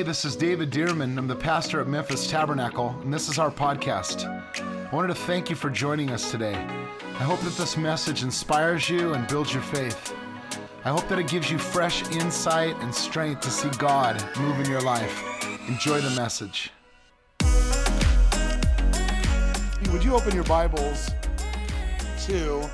Hey, this is David Dearman. I'm the pastor at Memphis Tabernacle, and this is our podcast. I wanted to thank you for joining us today. I hope that this message inspires you and builds your faith. I hope that it gives you fresh insight and strength to see God move in your life. Enjoy the message. Would you open your Bibles to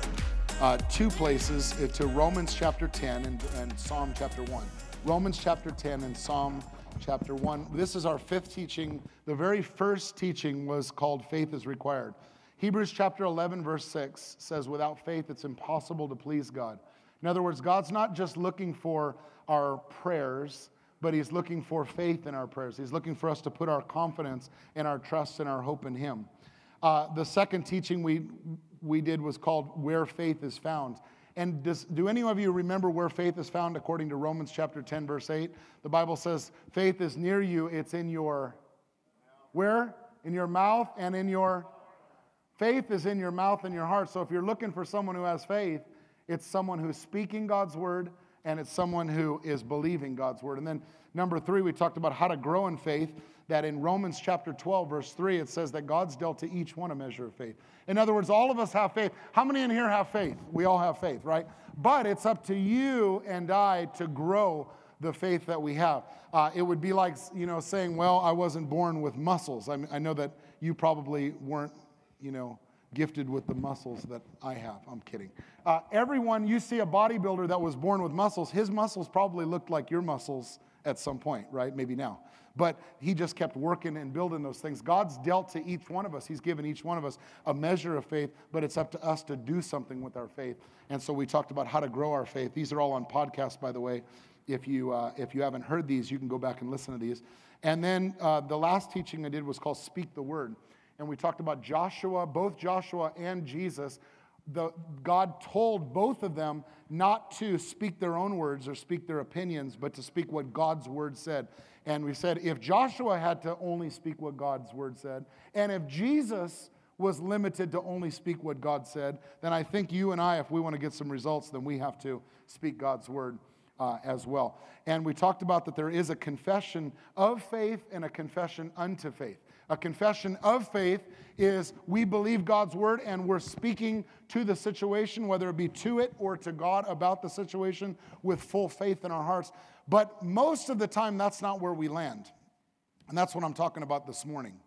uh, two places, to Romans chapter 10 and, and Psalm chapter 1? Romans chapter 10 and Psalm chapter 1. This is our fifth teaching. The very first teaching was called Faith is Required. Hebrews chapter 11, verse 6 says, Without faith, it's impossible to please God. In other words, God's not just looking for our prayers, but He's looking for faith in our prayers. He's looking for us to put our confidence and our trust and our hope in Him. Uh, the second teaching we, we did was called Where Faith is Found. And does, do any of you remember where faith is found according to Romans chapter 10, verse 8? The Bible says, faith is near you, it's in your, where? In your mouth and in your, faith is in your mouth and your heart. So if you're looking for someone who has faith, it's someone who's speaking God's word and it's someone who is believing God's word. And then number three, we talked about how to grow in faith that in Romans chapter 12, verse 3, it says that God's dealt to each one a measure of faith. In other words, all of us have faith. How many in here have faith? We all have faith, right? But it's up to you and I to grow the faith that we have. Uh, it would be like, you know, saying, well, I wasn't born with muscles. I, mean, I know that you probably weren't, you know, gifted with the muscles that I have. I'm kidding. Uh, everyone, you see a bodybuilder that was born with muscles, his muscles probably looked like your muscles at some point, right? Maybe now. But he just kept working and building those things. God's dealt to each one of us. He's given each one of us a measure of faith, but it's up to us to do something with our faith. And so we talked about how to grow our faith. These are all on podcasts, by the way. If you, uh, if you haven't heard these, you can go back and listen to these. And then uh, the last teaching I did was called Speak the Word. And we talked about Joshua, both Joshua and Jesus the, God told both of them not to speak their own words or speak their opinions, but to speak what God's word said. And we said if Joshua had to only speak what God's word said, and if Jesus was limited to only speak what God said, then I think you and I, if we want to get some results, then we have to speak God's word uh, as well. And we talked about that there is a confession of faith and a confession unto faith. A confession of faith is we believe God's word and we're speaking to the situation, whether it be to it or to God about the situation with full faith in our hearts. But most of the time, that's not where we land. And that's what I'm talking about this morning.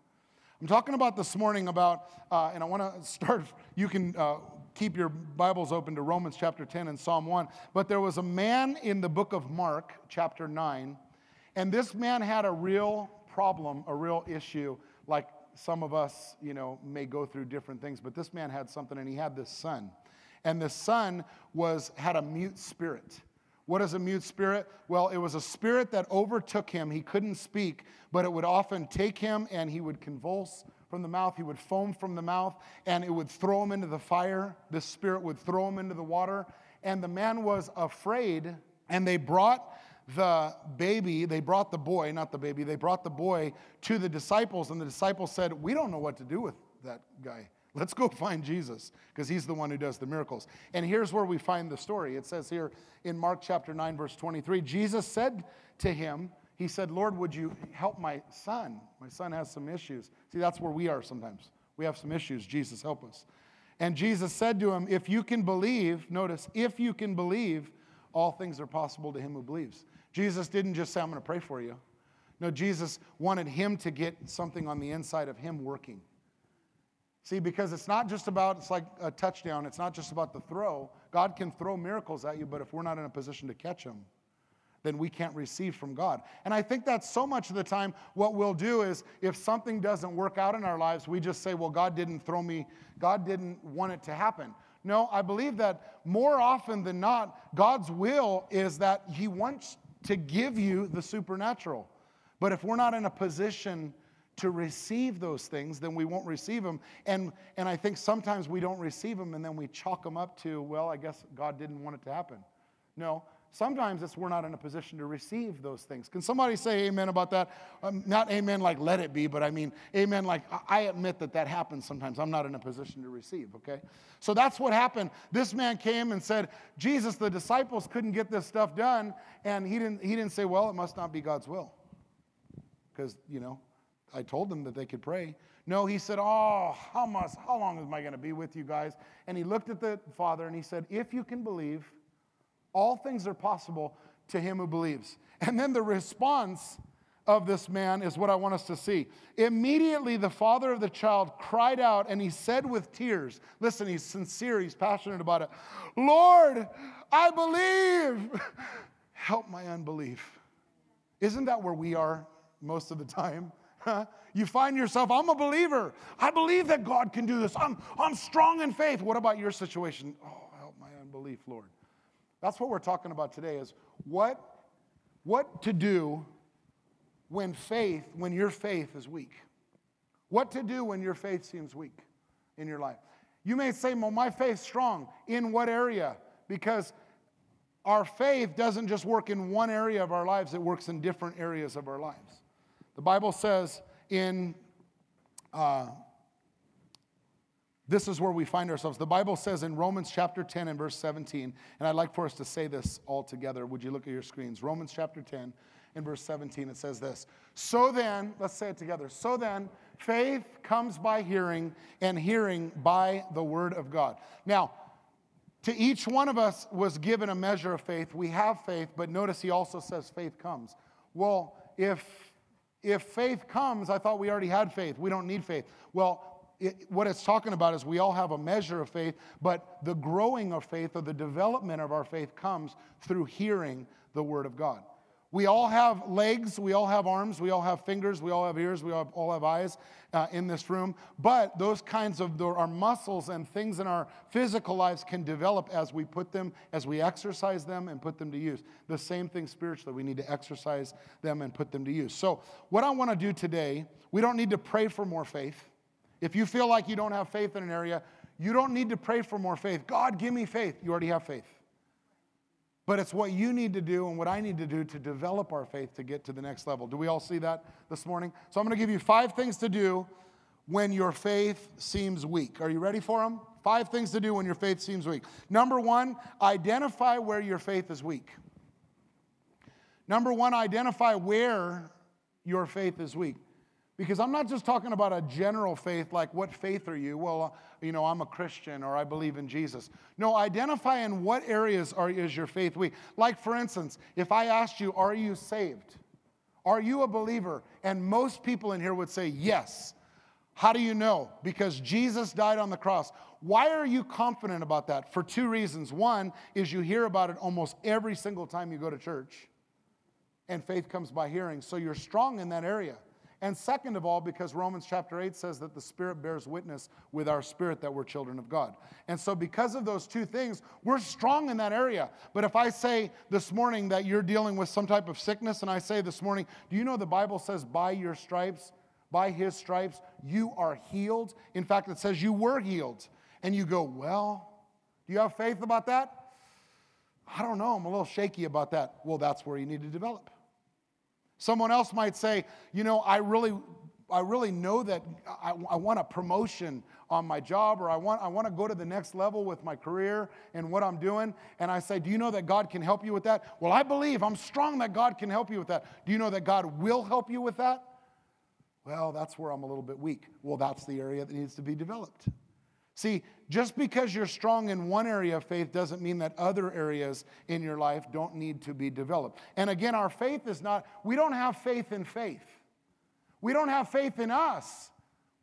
I'm talking about this morning about, uh, and I want to start, you can uh, keep your Bibles open to Romans chapter 10 and Psalm 1. But there was a man in the book of Mark, chapter 9, and this man had a real problem, a real issue like some of us, you know, may go through different things, but this man had something and he had this son. And the son was had a mute spirit. What is a mute spirit? Well, it was a spirit that overtook him. He couldn't speak, but it would often take him and he would convulse from the mouth. He would foam from the mouth and it would throw him into the fire. The spirit would throw him into the water. And the man was afraid. And they brought the baby, they brought the boy, not the baby, they brought the boy to the disciples, and the disciples said, We don't know what to do with that guy. Let's go find Jesus because he's the one who does the miracles. And here's where we find the story. It says here in Mark chapter 9, verse 23 Jesus said to him, He said, Lord, would you help my son? My son has some issues. See, that's where we are sometimes. We have some issues. Jesus, help us. And Jesus said to him, If you can believe, notice, if you can believe, all things are possible to him who believes. Jesus didn't just say, I'm going to pray for you. No, Jesus wanted him to get something on the inside of him working. See, because it's not just about, it's like a touchdown, it's not just about the throw. God can throw miracles at you, but if we're not in a position to catch them, then we can't receive from God. And I think that's so much of the time what we'll do is if something doesn't work out in our lives, we just say, well, God didn't throw me, God didn't want it to happen. No, I believe that more often than not, God's will is that He wants to give you the supernatural. But if we're not in a position to receive those things, then we won't receive them. And, and I think sometimes we don't receive them and then we chalk them up to, well, I guess God didn't want it to happen. No, sometimes it's we're not in a position to receive those things. Can somebody say amen about that? Um, not amen like let it be, but I mean amen like I admit that that happens sometimes. I'm not in a position to receive, okay? So that's what happened. This man came and said, Jesus, the disciples couldn't get this stuff done. And he didn't, he didn't say, well, it must not be God's will. because, you know, I told them that they could pray. No, he said, Oh, how much, how long am I going to be with you guys? And he looked at the father and he said, If you can believe, all things are possible to him who believes. And then the response of this man is what I want us to see. Immediately, the father of the child cried out and he said with tears, Listen, he's sincere, he's passionate about it. Lord, I believe. Help my unbelief. Isn't that where we are most of the time? You find yourself, I'm a believer. I believe that God can do this. I'm, I'm strong in faith. What about your situation? Oh, help my unbelief, Lord. That's what we're talking about today is what, what to do when faith, when your faith is weak. What to do when your faith seems weak in your life. You may say, well, my faith's strong. In what area? Because our faith doesn't just work in one area of our lives, it works in different areas of our lives. The Bible says in, uh, this is where we find ourselves. The Bible says in Romans chapter 10 and verse 17, and I'd like for us to say this all together. Would you look at your screens? Romans chapter 10 and verse 17, it says this. So then, let's say it together. So then, faith comes by hearing, and hearing by the word of God. Now, to each one of us was given a measure of faith. We have faith, but notice he also says faith comes. Well, if if faith comes, I thought we already had faith. We don't need faith. Well, it, what it's talking about is we all have a measure of faith, but the growing of faith or the development of our faith comes through hearing the Word of God. We all have legs, we all have arms, we all have fingers, we all have ears, we all have, all have eyes uh, in this room. But those kinds of the, our muscles and things in our physical lives can develop as we put them, as we exercise them and put them to use. The same thing spiritually, we need to exercise them and put them to use. So, what I want to do today, we don't need to pray for more faith. If you feel like you don't have faith in an area, you don't need to pray for more faith. God, give me faith. You already have faith. But it's what you need to do and what I need to do to develop our faith to get to the next level. Do we all see that this morning? So I'm going to give you five things to do when your faith seems weak. Are you ready for them? Five things to do when your faith seems weak. Number one, identify where your faith is weak. Number one, identify where your faith is weak. Because I'm not just talking about a general faith, like what faith are you? Well, uh, you know, I'm a Christian or I believe in Jesus. No, identify in what areas are, is your faith weak. Like, for instance, if I asked you, Are you saved? Are you a believer? And most people in here would say, Yes. How do you know? Because Jesus died on the cross. Why are you confident about that? For two reasons. One is you hear about it almost every single time you go to church, and faith comes by hearing. So you're strong in that area. And second of all, because Romans chapter 8 says that the Spirit bears witness with our spirit that we're children of God. And so, because of those two things, we're strong in that area. But if I say this morning that you're dealing with some type of sickness, and I say this morning, do you know the Bible says, by your stripes, by his stripes, you are healed? In fact, it says you were healed. And you go, well, do you have faith about that? I don't know. I'm a little shaky about that. Well, that's where you need to develop. Someone else might say, you know, I really, I really know that I, I, want a promotion on my job or I want, I want to go to the next level with my career and what I'm doing. And I say, Do you know that God can help you with that? Well, I believe, I'm strong that God can help you with that. Do you know that God will help you with that? Well, that's where I'm a little bit weak. Well, that's the area that needs to be developed. See, just because you're strong in one area of faith doesn't mean that other areas in your life don't need to be developed. And again, our faith is not, we don't have faith in faith. We don't have faith in us.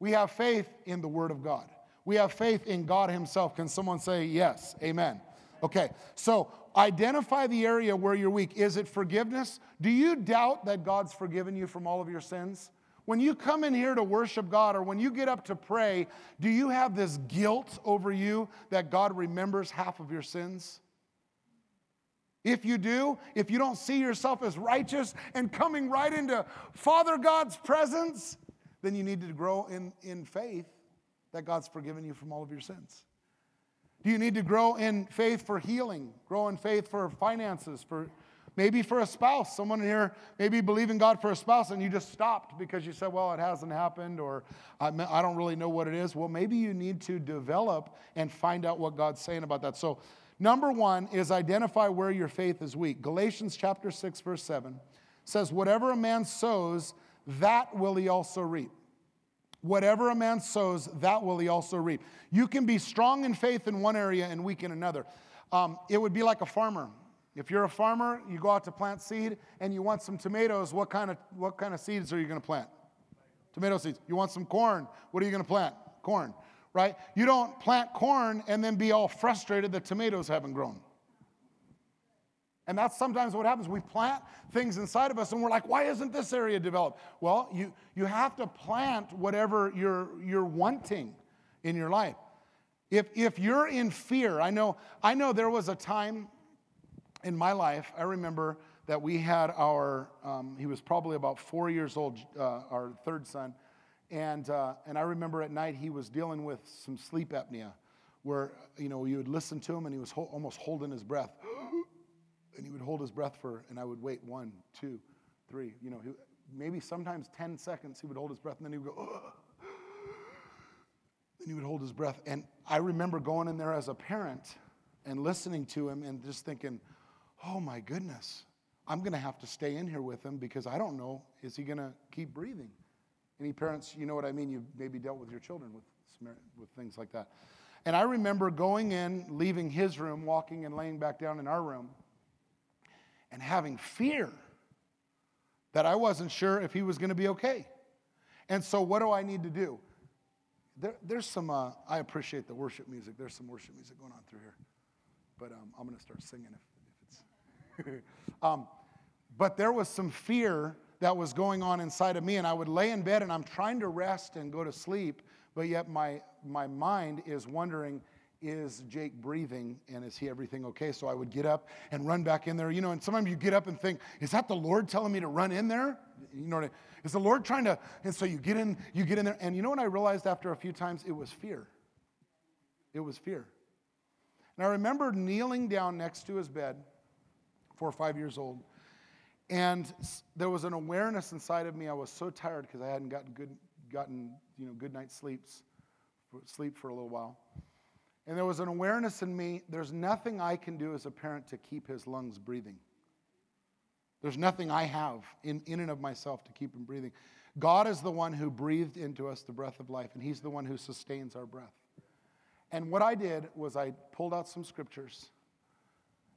We have faith in the Word of God. We have faith in God Himself. Can someone say yes? Amen. Okay, so identify the area where you're weak. Is it forgiveness? Do you doubt that God's forgiven you from all of your sins? When you come in here to worship God or when you get up to pray, do you have this guilt over you that God remembers half of your sins? If you do, if you don't see yourself as righteous and coming right into Father God's presence, then you need to grow in, in faith that God's forgiven you from all of your sins. Do you need to grow in faith for healing, grow in faith for finances, for Maybe for a spouse, someone here maybe believing God for a spouse and you just stopped because you said, well, it hasn't happened or I don't really know what it is. Well, maybe you need to develop and find out what God's saying about that. So, number one is identify where your faith is weak. Galatians chapter 6, verse 7 says, Whatever a man sows, that will he also reap. Whatever a man sows, that will he also reap. You can be strong in faith in one area and weak in another. Um, it would be like a farmer. If you're a farmer, you go out to plant seed and you want some tomatoes, what kind of, what kind of seeds are you going to plant? Tomato seeds. You want some corn, what are you going to plant? Corn, right? You don't plant corn and then be all frustrated that tomatoes haven't grown. And that's sometimes what happens. We plant things inside of us and we're like, why isn't this area developed? Well, you, you have to plant whatever you're, you're wanting in your life. If, if you're in fear, I know, I know there was a time in my life, I remember that we had our, um, he was probably about four years old, uh, our third son. And, uh, and I remember at night he was dealing with some sleep apnea where, you know, you would listen to him and he was ho- almost holding his breath and he would hold his breath for, and I would wait one, two, three, you know, he, maybe sometimes 10 seconds he would hold his breath and then he would go, Ugh. then he would hold his breath. And I remember going in there as a parent and listening to him and just thinking, oh my goodness, I'm going to have to stay in here with him because I don't know, is he going to keep breathing? Any parents, you know what I mean? You've maybe dealt with your children with, with things like that. And I remember going in, leaving his room, walking and laying back down in our room and having fear that I wasn't sure if he was going to be okay. And so, what do I need to do? There, there's some, uh, I appreciate the worship music. There's some worship music going on through here. But um, I'm going to start singing if. um, but there was some fear that was going on inside of me, and I would lay in bed and I'm trying to rest and go to sleep, but yet my, my mind is wondering, is Jake breathing and is he everything okay? So I would get up and run back in there. You know, and sometimes you get up and think, is that the Lord telling me to run in there? You know, I mean? is the Lord trying to? And so you get in, you get in there, and you know what I realized after a few times? It was fear. It was fear. And I remember kneeling down next to his bed, four or five years old, and there was an awareness inside of me. I was so tired because I hadn't gotten good, gotten you know, good night's sleeps, sleep for a little while. And there was an awareness in me there's nothing I can do as a parent to keep his lungs breathing. There's nothing I have in, in and of myself to keep him breathing. God is the one who breathed into us the breath of life, and he's the one who sustains our breath. And what I did was I pulled out some scriptures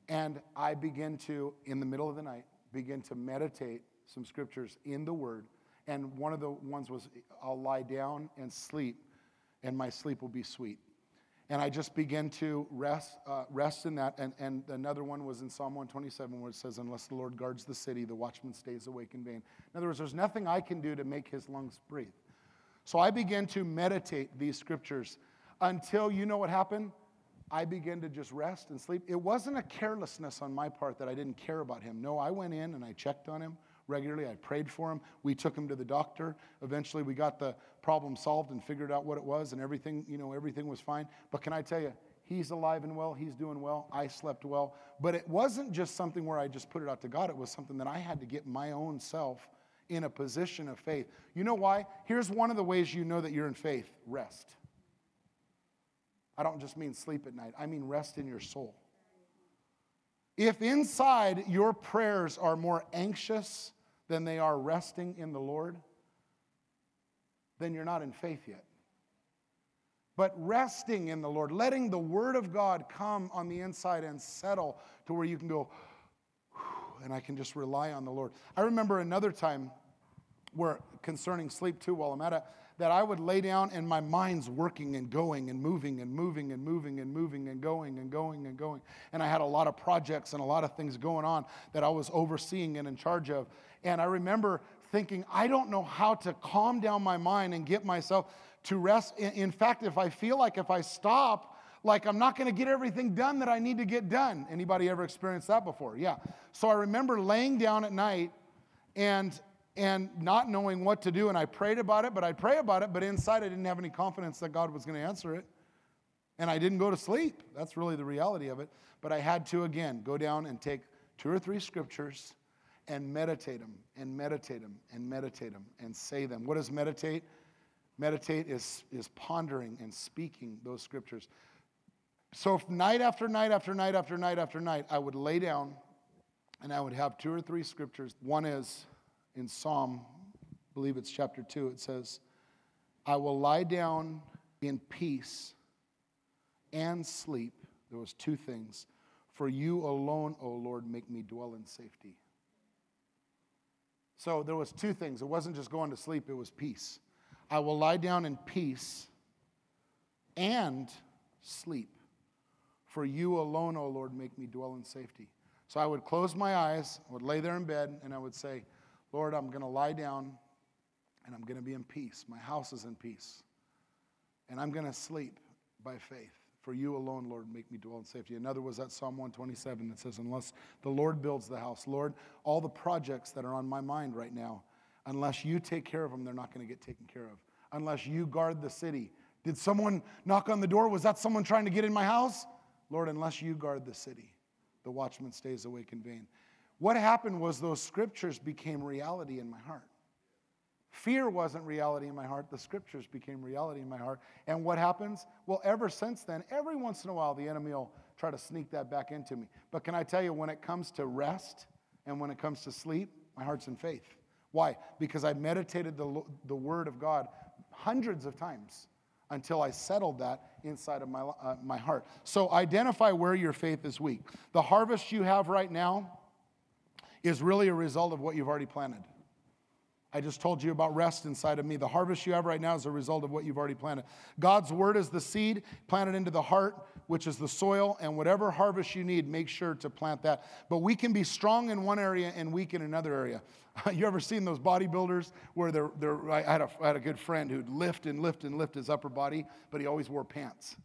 and I began to, in the middle of the night, begin to meditate some scriptures in the Word. And one of the ones was, I'll lie down and sleep, and my sleep will be sweet. And I just began to rest, uh, rest in that. And, and another one was in Psalm 127 where it says, Unless the Lord guards the city, the watchman stays awake in vain. In other words, there's nothing I can do to make his lungs breathe. So I began to meditate these scriptures until you know what happened? I began to just rest and sleep. It wasn't a carelessness on my part that I didn't care about him. No, I went in and I checked on him regularly. I prayed for him. We took him to the doctor. Eventually, we got the problem solved and figured out what it was, and everything, you know, everything was fine. But can I tell you, he's alive and well. He's doing well. I slept well. But it wasn't just something where I just put it out to God. It was something that I had to get my own self in a position of faith. You know why? Here's one of the ways you know that you're in faith rest. I don't just mean sleep at night, I mean rest in your soul. If inside your prayers are more anxious than they are resting in the Lord, then you're not in faith yet. But resting in the Lord, letting the Word of God come on the inside and settle to where you can go, and I can just rely on the Lord. I remember another time where concerning sleep too, while I'm at it, that I would lay down and my mind's working and going and moving and moving and moving and moving and going and going and going. And I had a lot of projects and a lot of things going on that I was overseeing and in charge of. And I remember thinking, I don't know how to calm down my mind and get myself to rest. In fact, if I feel like if I stop, like I'm not going to get everything done that I need to get done. Anybody ever experienced that before? Yeah. So I remember laying down at night and and not knowing what to do and I prayed about it, but I'd pray about it, but inside I didn't have any confidence that God was going to answer it. And I didn't go to sleep. That's really the reality of it. But I had to again go down and take two or three scriptures and meditate them and meditate them and meditate them and say them. What does meditate? Meditate is, is pondering and speaking those scriptures. So night after night after night after night after night, I would lay down and I would have two or three scriptures. One is in Psalm believe it's chapter 2, it says, I will lie down in peace and sleep. There was two things. For you alone, O Lord, make me dwell in safety. So there was two things. It wasn't just going to sleep, it was peace. I will lie down in peace and sleep. For you alone, O Lord, make me dwell in safety. So I would close my eyes, I would lay there in bed, and I would say, Lord, I'm going to lie down and I'm going to be in peace. My house is in peace. And I'm going to sleep by faith. For you alone, Lord, make me dwell in safety. Another was that Psalm 127 that says, Unless the Lord builds the house, Lord, all the projects that are on my mind right now, unless you take care of them, they're not going to get taken care of. Unless you guard the city. Did someone knock on the door? Was that someone trying to get in my house? Lord, unless you guard the city, the watchman stays awake in vain. What happened was those scriptures became reality in my heart. Fear wasn't reality in my heart. The scriptures became reality in my heart. And what happens? Well, ever since then, every once in a while, the enemy will try to sneak that back into me. But can I tell you, when it comes to rest and when it comes to sleep, my heart's in faith. Why? Because I meditated the, the word of God hundreds of times until I settled that inside of my, uh, my heart. So identify where your faith is weak. The harvest you have right now is really a result of what you've already planted. I just told you about rest inside of me. The harvest you have right now is a result of what you've already planted. God's word is the seed planted into the heart, which is the soil, and whatever harvest you need, make sure to plant that. But we can be strong in one area and weak in another area. you ever seen those bodybuilders where they're, they're I, had a, I had a good friend who'd lift and lift and lift his upper body, but he always wore pants.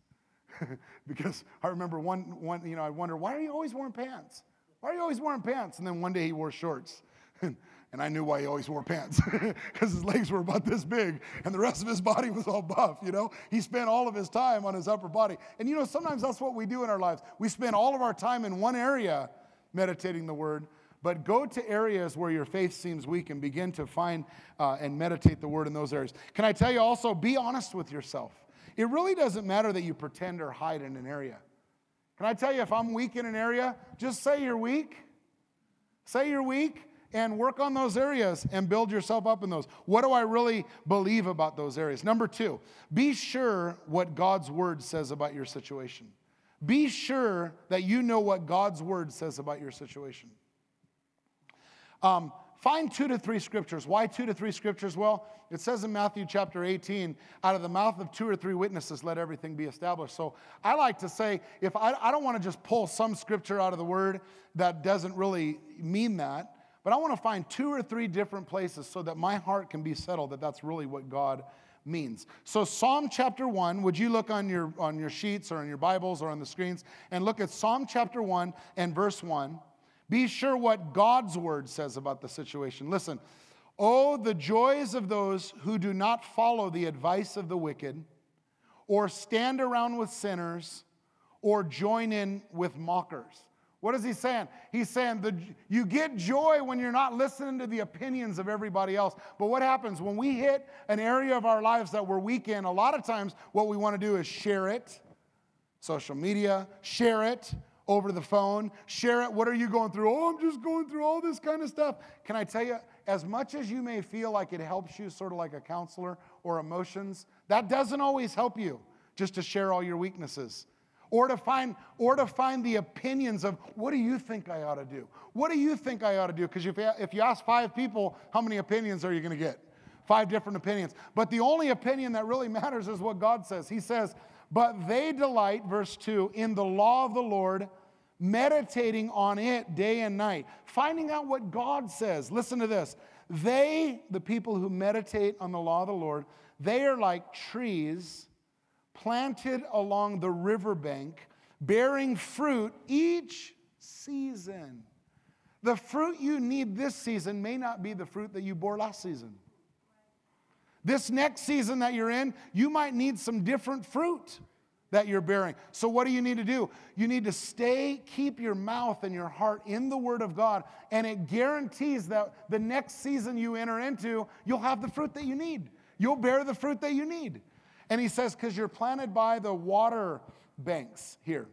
because I remember one, one, you know, I wonder, why are you always wearing pants? Why are you always wearing pants? And then one day he wore shorts. And I knew why he always wore pants because his legs were about this big and the rest of his body was all buff, you know? He spent all of his time on his upper body. And you know, sometimes that's what we do in our lives. We spend all of our time in one area meditating the word, but go to areas where your faith seems weak and begin to find uh, and meditate the word in those areas. Can I tell you also, be honest with yourself. It really doesn't matter that you pretend or hide in an area. Can I tell you, if I'm weak in an area, just say you're weak. Say you're weak and work on those areas and build yourself up in those. What do I really believe about those areas? Number two, be sure what God's word says about your situation. Be sure that you know what God's word says about your situation. Um, find two to three scriptures. Why two to three scriptures? Well, it says in Matthew chapter 18, out of the mouth of two or three witnesses, let everything be established. So I like to say, if I, I don't want to just pull some scripture out of the word that doesn't really mean that, but I want to find two or three different places so that my heart can be settled that that's really what God means. So Psalm chapter 1, would you look on your on your sheets or on your Bibles or on the screens and look at Psalm chapter 1 and verse 1. Be sure what God's word says about the situation. Listen. Oh, the joys of those who do not follow the advice of the wicked, or stand around with sinners, or join in with mockers. What is he saying? He's saying that you get joy when you're not listening to the opinions of everybody else. But what happens when we hit an area of our lives that we're weak in? A lot of times, what we want to do is share it, social media, share it over the phone, share it. What are you going through? Oh, I'm just going through all this kind of stuff. Can I tell you, as much as you may feel like it helps you, sort of like a counselor or emotions, that doesn't always help you just to share all your weaknesses or to find or to find the opinions of what do you think I ought to do? What do you think I ought to do? Because if, if you ask five people, how many opinions are you going to get? Five different opinions. But the only opinion that really matters is what God says. He says, "But they delight," verse two, "in the law of the Lord." Meditating on it day and night, finding out what God says. Listen to this. They, the people who meditate on the law of the Lord, they are like trees planted along the riverbank, bearing fruit each season. The fruit you need this season may not be the fruit that you bore last season. This next season that you're in, you might need some different fruit that you're bearing. So, what do you need to do? You need to stay, keep your mouth and your heart in the Word of God, and it guarantees that the next season you enter into, you'll have the fruit that you need. You'll bear the fruit that you need. And he says, because you're planted by the water banks here.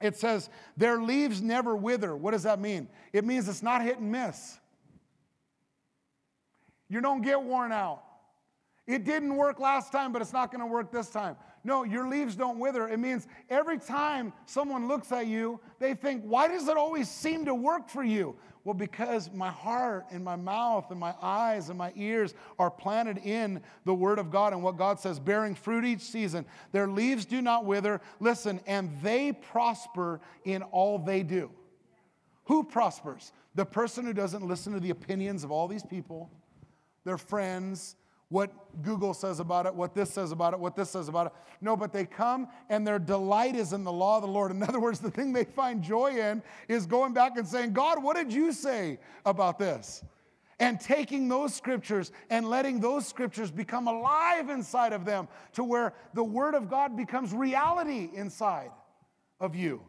It says, their leaves never wither. What does that mean? It means it's not hit and miss. You don't get worn out. It didn't work last time, but it's not going to work this time. No, your leaves don't wither. It means every time someone looks at you, they think, why does it always seem to work for you? Well, because my heart and my mouth and my eyes and my ears are planted in the Word of God and what God says, bearing fruit each season. Their leaves do not wither. Listen, and they prosper in all they do. Who prospers? The person who doesn't listen to the opinions of all these people, their friends, what Google says about it, what this says about it, what this says about it. No, but they come and their delight is in the law of the Lord. In other words, the thing they find joy in is going back and saying, God, what did you say about this? And taking those scriptures and letting those scriptures become alive inside of them to where the Word of God becomes reality inside of you.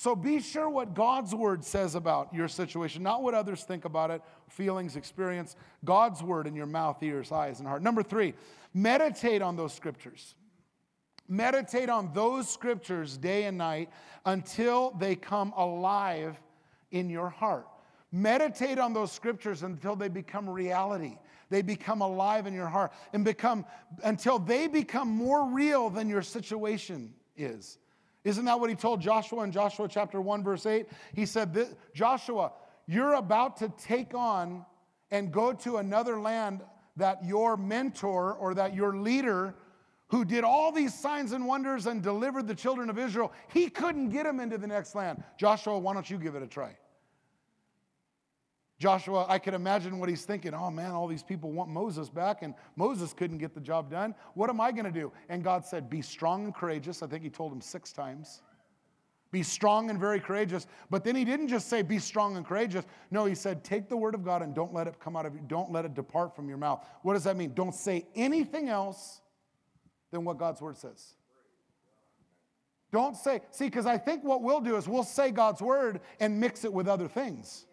So be sure what God's word says about your situation, not what others think about it, feelings, experience. God's word in your mouth, ears, eyes, and heart. Number three, meditate on those scriptures. Meditate on those scriptures day and night until they come alive in your heart. Meditate on those scriptures until they become reality. They become alive in your heart and become until they become more real than your situation is. Isn't that what he told Joshua in Joshua chapter 1, verse 8? He said, Joshua, you're about to take on and go to another land that your mentor or that your leader who did all these signs and wonders and delivered the children of Israel, he couldn't get them into the next land. Joshua, why don't you give it a try? Joshua, I could imagine what he's thinking. Oh man, all these people want Moses back, and Moses couldn't get the job done. What am I going to do? And God said, Be strong and courageous. I think he told him six times. Be strong and very courageous. But then he didn't just say, Be strong and courageous. No, he said, Take the word of God and don't let it come out of you. Don't let it depart from your mouth. What does that mean? Don't say anything else than what God's word says. Don't say, see, because I think what we'll do is we'll say God's word and mix it with other things.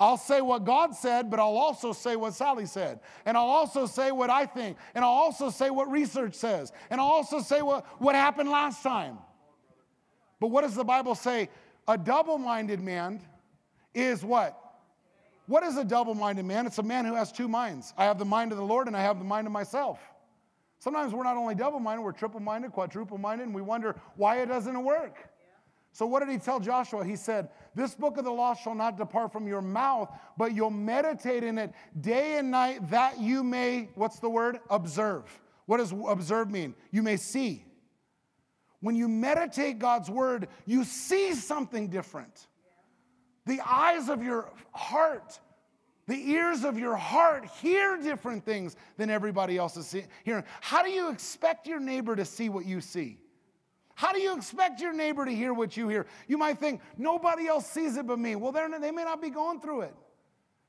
I'll say what God said, but I'll also say what Sally said. And I'll also say what I think. And I'll also say what research says. And I'll also say what, what happened last time. But what does the Bible say? A double minded man is what? What is a double minded man? It's a man who has two minds. I have the mind of the Lord and I have the mind of myself. Sometimes we're not only double minded, we're triple minded, quadruple minded, and we wonder why it doesn't work. So, what did he tell Joshua? He said, This book of the law shall not depart from your mouth, but you'll meditate in it day and night that you may, what's the word? Observe. What does observe mean? You may see. When you meditate God's word, you see something different. The eyes of your heart, the ears of your heart hear different things than everybody else is hearing. How do you expect your neighbor to see what you see? How do you expect your neighbor to hear what you hear? You might think, nobody else sees it but me. Well, they may not be going through it.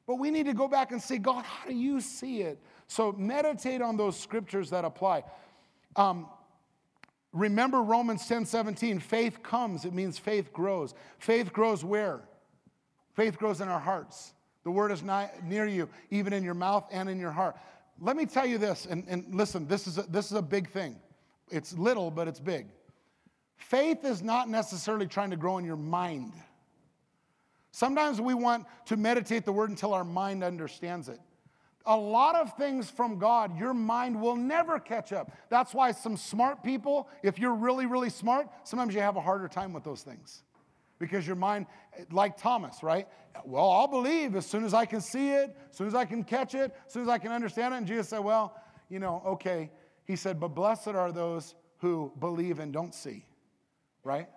But we need to go back and say, God, how do you see it? So meditate on those scriptures that apply. Um, remember Romans 10 17. Faith comes, it means faith grows. Faith grows where? Faith grows in our hearts. The word is nigh, near you, even in your mouth and in your heart. Let me tell you this, and, and listen, this is, a, this is a big thing. It's little, but it's big. Faith is not necessarily trying to grow in your mind. Sometimes we want to meditate the word until our mind understands it. A lot of things from God, your mind will never catch up. That's why some smart people, if you're really, really smart, sometimes you have a harder time with those things. Because your mind, like Thomas, right? Well, I'll believe as soon as I can see it, as soon as I can catch it, as soon as I can understand it. And Jesus said, Well, you know, okay. He said, But blessed are those who believe and don't see right?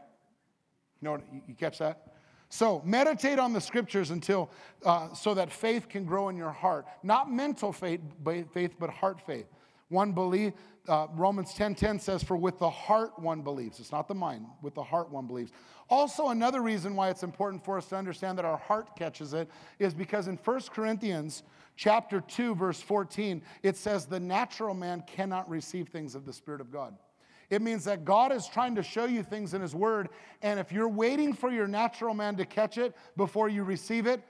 You know, you catch that? So meditate on the scriptures until uh, so that faith can grow in your heart, not mental faith, faith but heart faith. One believe. Uh, Romans 10:10 10 says, "For with the heart one believes." It's not the mind. With the heart one believes. Also, another reason why it's important for us to understand that our heart catches it is because in 1 Corinthians chapter 2, verse 14, it says, "The natural man cannot receive things of the Spirit of God." It means that God is trying to show you things in His Word, and if you're waiting for your natural man to catch it before you receive it,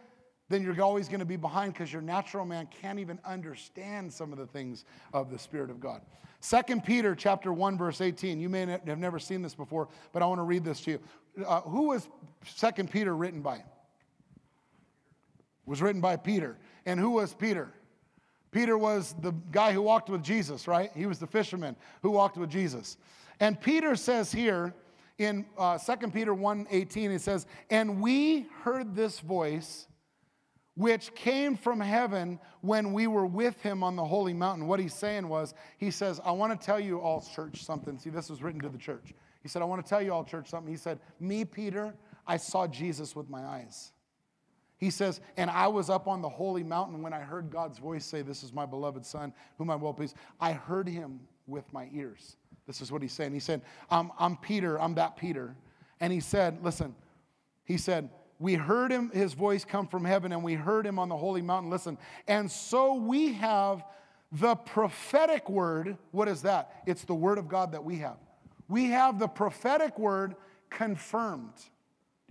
then you're always going to be behind because your natural man can't even understand some of the things of the Spirit of God. Second Peter chapter 1, verse 18. You may have never seen this before, but I want to read this to you. Uh, who was Second Peter written by? It was written by Peter. And who was Peter? Peter was the guy who walked with Jesus, right? He was the fisherman who walked with Jesus. And Peter says here in uh, 2 Peter 1 18, he says, And we heard this voice which came from heaven when we were with him on the holy mountain. What he's saying was, he says, I want to tell you all, church, something. See, this was written to the church. He said, I want to tell you all, church, something. He said, Me, Peter, I saw Jesus with my eyes. He says, and I was up on the holy mountain when I heard God's voice say, This is my beloved Son, whom I well please. I heard him with my ears. This is what he's saying. He said, I'm, I'm Peter, I'm that Peter. And he said, Listen, he said, we heard him, his voice come from heaven, and we heard him on the holy mountain. Listen. And so we have the prophetic word. What is that? It's the word of God that we have. We have the prophetic word confirmed.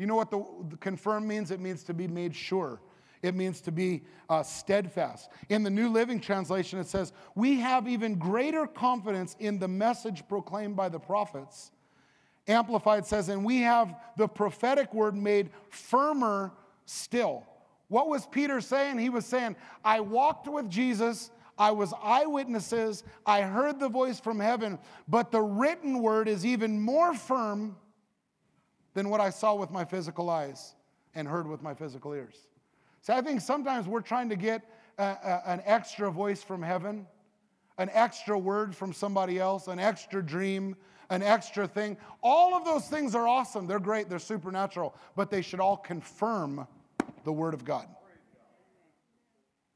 You know what the, the confirmed means? It means to be made sure. It means to be uh, steadfast. In the New Living Translation, it says, We have even greater confidence in the message proclaimed by the prophets Amplified says, and we have the prophetic word made firmer still. What was Peter saying? He was saying, I walked with Jesus, I was eyewitnesses, I heard the voice from heaven, but the written word is even more firm than what I saw with my physical eyes and heard with my physical ears. See, I think sometimes we're trying to get a, a, an extra voice from heaven, an extra word from somebody else, an extra dream, an extra thing. All of those things are awesome. They're great. They're supernatural. But they should all confirm the Word of God.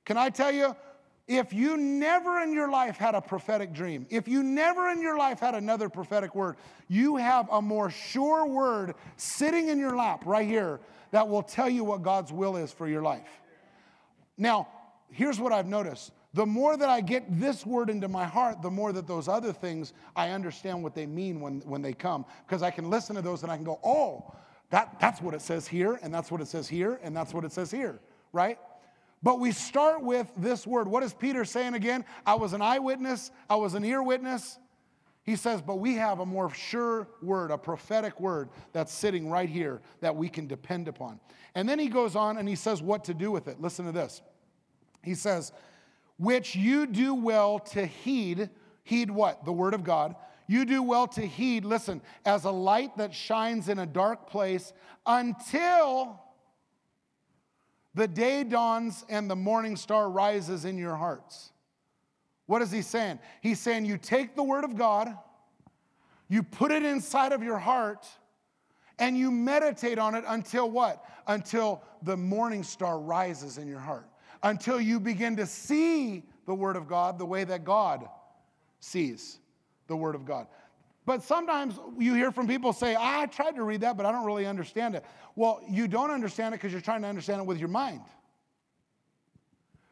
Can I tell you, if you never in your life had a prophetic dream, if you never in your life had another prophetic word, you have a more sure word sitting in your lap right here that will tell you what God's will is for your life. Now, here's what I've noticed the more that I get this word into my heart, the more that those other things, I understand what they mean when, when they come. Because I can listen to those and I can go, oh, that, that's what it says here, and that's what it says here, and that's what it says here, right? But we start with this word. What is Peter saying again? I was an eyewitness, I was an ear witness. He says, but we have a more sure word, a prophetic word that's sitting right here that we can depend upon. And then he goes on and he says what to do with it. Listen to this. He says, which you do well to heed. Heed what? The word of God. You do well to heed, listen, as a light that shines in a dark place until the day dawns and the morning star rises in your hearts. What is he saying? He's saying you take the word of God, you put it inside of your heart, and you meditate on it until what? Until the morning star rises in your heart until you begin to see the Word of God the way that God sees the Word of God. But sometimes you hear from people say, ah, I tried to read that, but I don't really understand it. Well, you don't understand it because you're trying to understand it with your mind.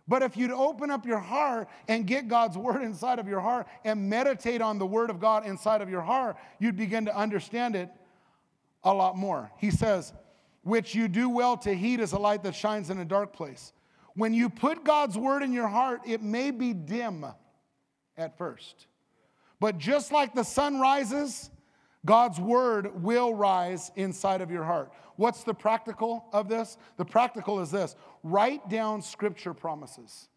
But if you'd open up your heart and get God's word inside of your heart and meditate on the word of God inside of your heart, you'd begin to understand it a lot more. He says, which you do well to heed as a light that shines in a dark place. When you put God's word in your heart, it may be dim at first. But just like the sun rises, God's word will rise inside of your heart. What's the practical of this? The practical is this write down scripture promises.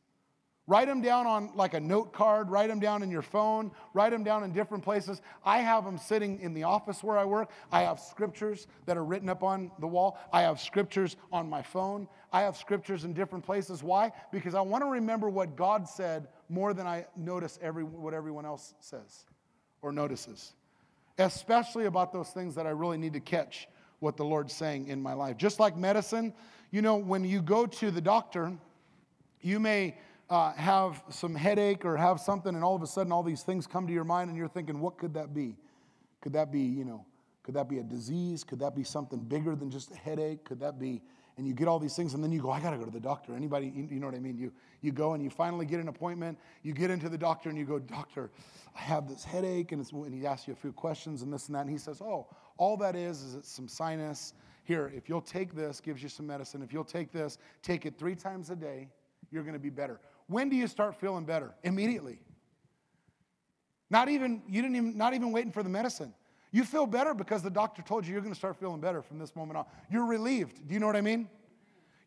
Write them down on like a note card, write them down in your phone, write them down in different places. I have them sitting in the office where I work. I have scriptures that are written up on the wall. I have scriptures on my phone. I have scriptures in different places. Why? Because I want to remember what God said more than I notice every, what everyone else says or notices, especially about those things that I really need to catch what the Lord's saying in my life. Just like medicine, you know, when you go to the doctor, you may uh, have some headache or have something, and all of a sudden all these things come to your mind, and you're thinking, what could that be? Could that be, you know, could that be a disease? Could that be something bigger than just a headache? Could that be, and you get all these things, and then you go, I got to go to the doctor. Anybody, you know what I mean? You, you go and you finally get an appointment. You get into the doctor, and you go, Doctor, I have this headache, and, and he asks you a few questions and this and that, and he says, Oh, all that is is it's some sinus. Here, if you'll take this, gives you some medicine. If you'll take this, take it three times a day, you're to be better. When do you start feeling better? Immediately. Not even, you didn't even, not even waiting for the medicine. You feel better because the doctor told you you're going to start feeling better from this moment on. You're relieved. Do you know what I mean?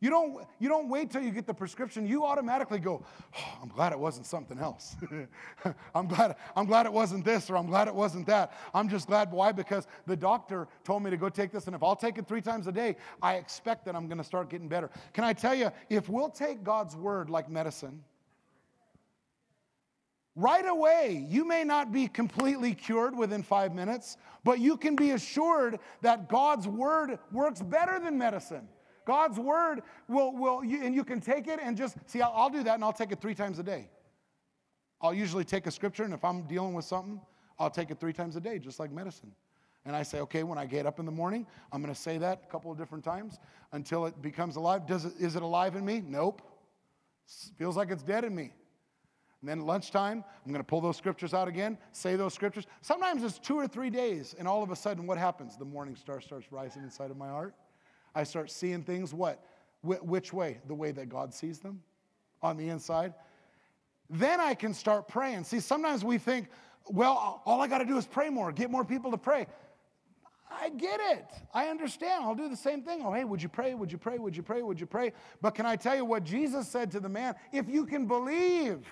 You don't, you don't wait till you get the prescription. You automatically go, oh, I'm glad it wasn't something else. I'm, glad, I'm glad it wasn't this or I'm glad it wasn't that. I'm just glad. Why? Because the doctor told me to go take this, and if I'll take it three times a day, I expect that I'm going to start getting better. Can I tell you, if we'll take God's word like medicine, right away, you may not be completely cured within five minutes, but you can be assured that God's word works better than medicine. God's word will, will you, and you can take it and just see, I'll, I'll do that and I'll take it three times a day. I'll usually take a scripture, and if I'm dealing with something, I'll take it three times a day, just like medicine. And I say, okay, when I get up in the morning, I'm going to say that a couple of different times until it becomes alive. Does it, is it alive in me? Nope. Feels like it's dead in me. And then lunchtime, I'm going to pull those scriptures out again, say those scriptures. Sometimes it's two or three days, and all of a sudden, what happens? The morning star starts rising inside of my heart. I start seeing things what? Wh- which way? The way that God sees them on the inside. Then I can start praying. See, sometimes we think, well, all I got to do is pray more, get more people to pray. I get it. I understand. I'll do the same thing. Oh, hey, would you pray? Would you pray? Would you pray? Would you pray? But can I tell you what Jesus said to the man? If you can believe.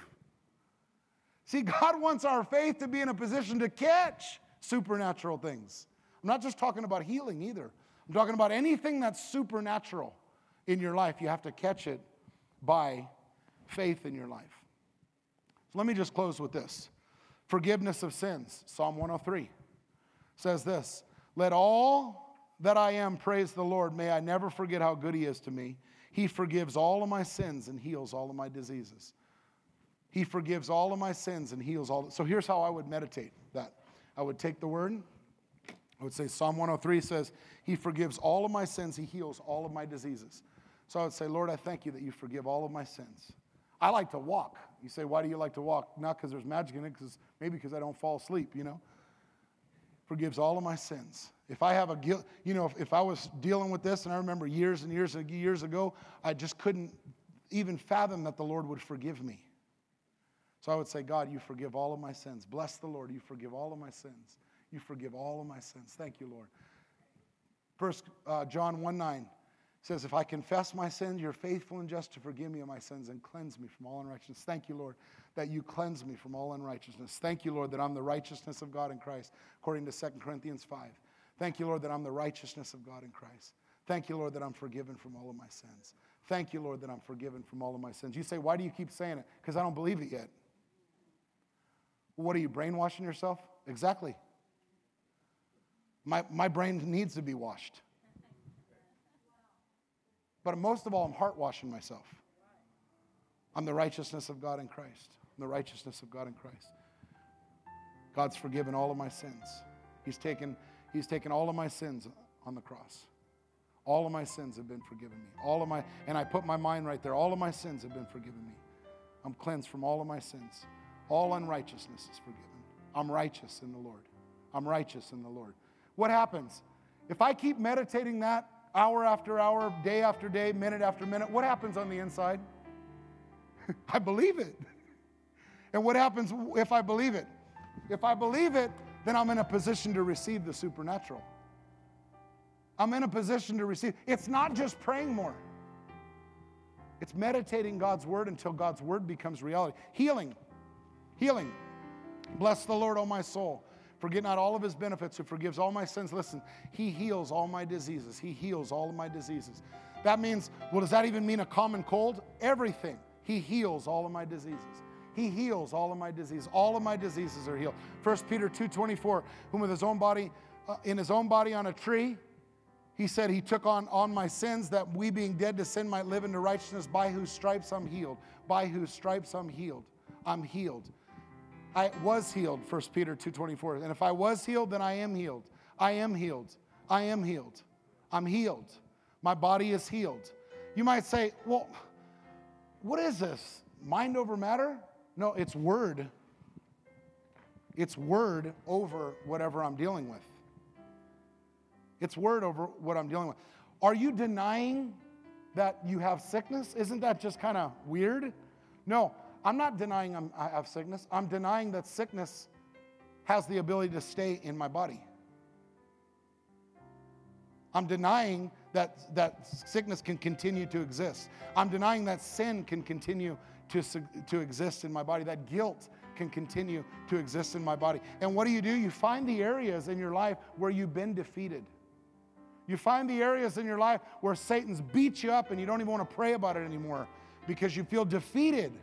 See, God wants our faith to be in a position to catch supernatural things. I'm not just talking about healing either. I'm talking about anything that's supernatural in your life. You have to catch it by faith in your life. So let me just close with this forgiveness of sins. Psalm 103 says this Let all that I am praise the Lord. May I never forget how good He is to me. He forgives all of my sins and heals all of my diseases. He forgives all of my sins and heals all. So here's how I would meditate that. I would take the word, I would say Psalm 103 says, He forgives all of my sins, He heals all of my diseases. So I would say, Lord, I thank you that you forgive all of my sins. I like to walk. You say, why do you like to walk? Not because there's magic in it, because maybe because I don't fall asleep, you know? Forgives all of my sins. If I have a guilt, you know, if, if I was dealing with this, and I remember years and years and years ago, I just couldn't even fathom that the Lord would forgive me. So I would say, God, you forgive all of my sins. Bless the Lord, you forgive all of my sins. You forgive all of my sins. Thank you, Lord. First uh, John 1 9 says, If I confess my sins, you're faithful and just to forgive me of my sins and cleanse me from all unrighteousness. Thank you, Lord, that you cleanse me from all unrighteousness. Thank you, Lord, that I'm the righteousness of God in Christ, according to 2 Corinthians 5. Thank you, Lord, that I'm the righteousness of God in Christ. Thank you, Lord, that I'm forgiven from all of my sins. Thank you, Lord, that I'm forgiven from all of my sins. You say, Why do you keep saying it? Because I don't believe it yet. What are you, brainwashing yourself? Exactly. My, my brain needs to be washed. But most of all, I'm heart washing myself. I'm the righteousness of God in Christ. I'm the righteousness of God in Christ. God's forgiven all of my sins. He's taken, he's taken all of my sins on the cross. All of my sins have been forgiven me. All of my, and I put my mind right there. All of my sins have been forgiven me. I'm cleansed from all of my sins. All unrighteousness is forgiven. I'm righteous in the Lord. I'm righteous in the Lord. What happens? If I keep meditating that hour after hour, day after day, minute after minute, what happens on the inside? I believe it. And what happens if I believe it? If I believe it, then I'm in a position to receive the supernatural. I'm in a position to receive. It's not just praying more. It's meditating God's word until God's word becomes reality. Healing. Healing. Bless the Lord, O my soul. Forget not all of his benefits, who forgives all my sins. Listen, he heals all my diseases. He heals all of my diseases. That means, well, does that even mean a common cold? Everything. He heals all of my diseases. He heals all of my diseases. All of my diseases are healed. 1 Peter 2.24, whom with his own body, uh, in his own body on a tree, he said he took on, on my sins that we being dead to sin might live into righteousness by whose stripes I'm healed. By whose stripes I'm healed. I'm healed. I was healed, 1 Peter 2.24. And if I was healed, then I am healed. I am healed. I am healed. I'm healed. My body is healed. You might say, well, what is this? Mind over matter? No, it's word. It's word over whatever I'm dealing with. It's word over what I'm dealing with. Are you denying that you have sickness? Isn't that just kind of weird? No, I'm not denying I'm, i have sickness. I'm denying that sickness has the ability to stay in my body. I'm denying that, that sickness can continue to exist. I'm denying that sin can continue to, to exist in my body, that guilt can continue to exist in my body. And what do you do? You find the areas in your life where you've been defeated. You find the areas in your life where Satan's beat you up and you don't even want to pray about it anymore because you feel defeated.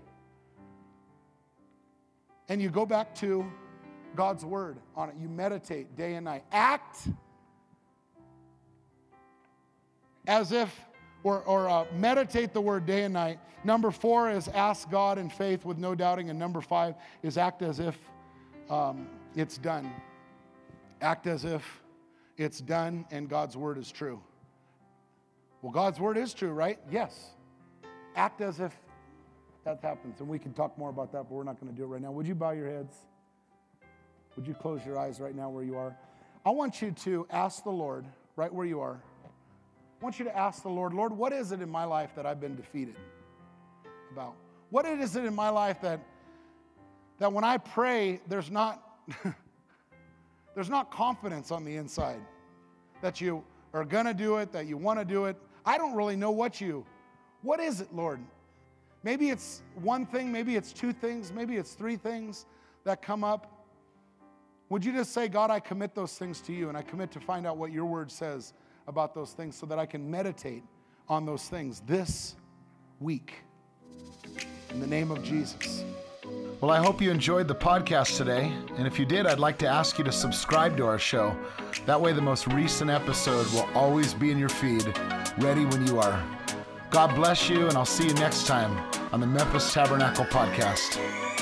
And you go back to God's word on it. You meditate day and night. Act as if, or, or uh, meditate the word day and night. Number four is ask God in faith with no doubting. And number five is act as if um, it's done. Act as if it's done and God's word is true. Well, God's word is true, right? Yes. Act as if that happens. And we can talk more about that, but we're not going to do it right now. Would you bow your heads? Would you close your eyes right now where you are? I want you to ask the Lord right where you are. I want you to ask the Lord, Lord, what is it in my life that I've been defeated about? What is it in my life that, that when I pray, there's not, there's not confidence on the inside that you are going to do it, that you want to do it? I don't really know what you, what is it, Lord? Maybe it's one thing, maybe it's two things, maybe it's three things that come up. Would you just say, God, I commit those things to you and I commit to find out what your word says about those things so that I can meditate on those things this week? In the name of Jesus. Well, I hope you enjoyed the podcast today. And if you did, I'd like to ask you to subscribe to our show. That way, the most recent episode will always be in your feed, ready when you are. God bless you, and I'll see you next time on the Memphis Tabernacle Podcast.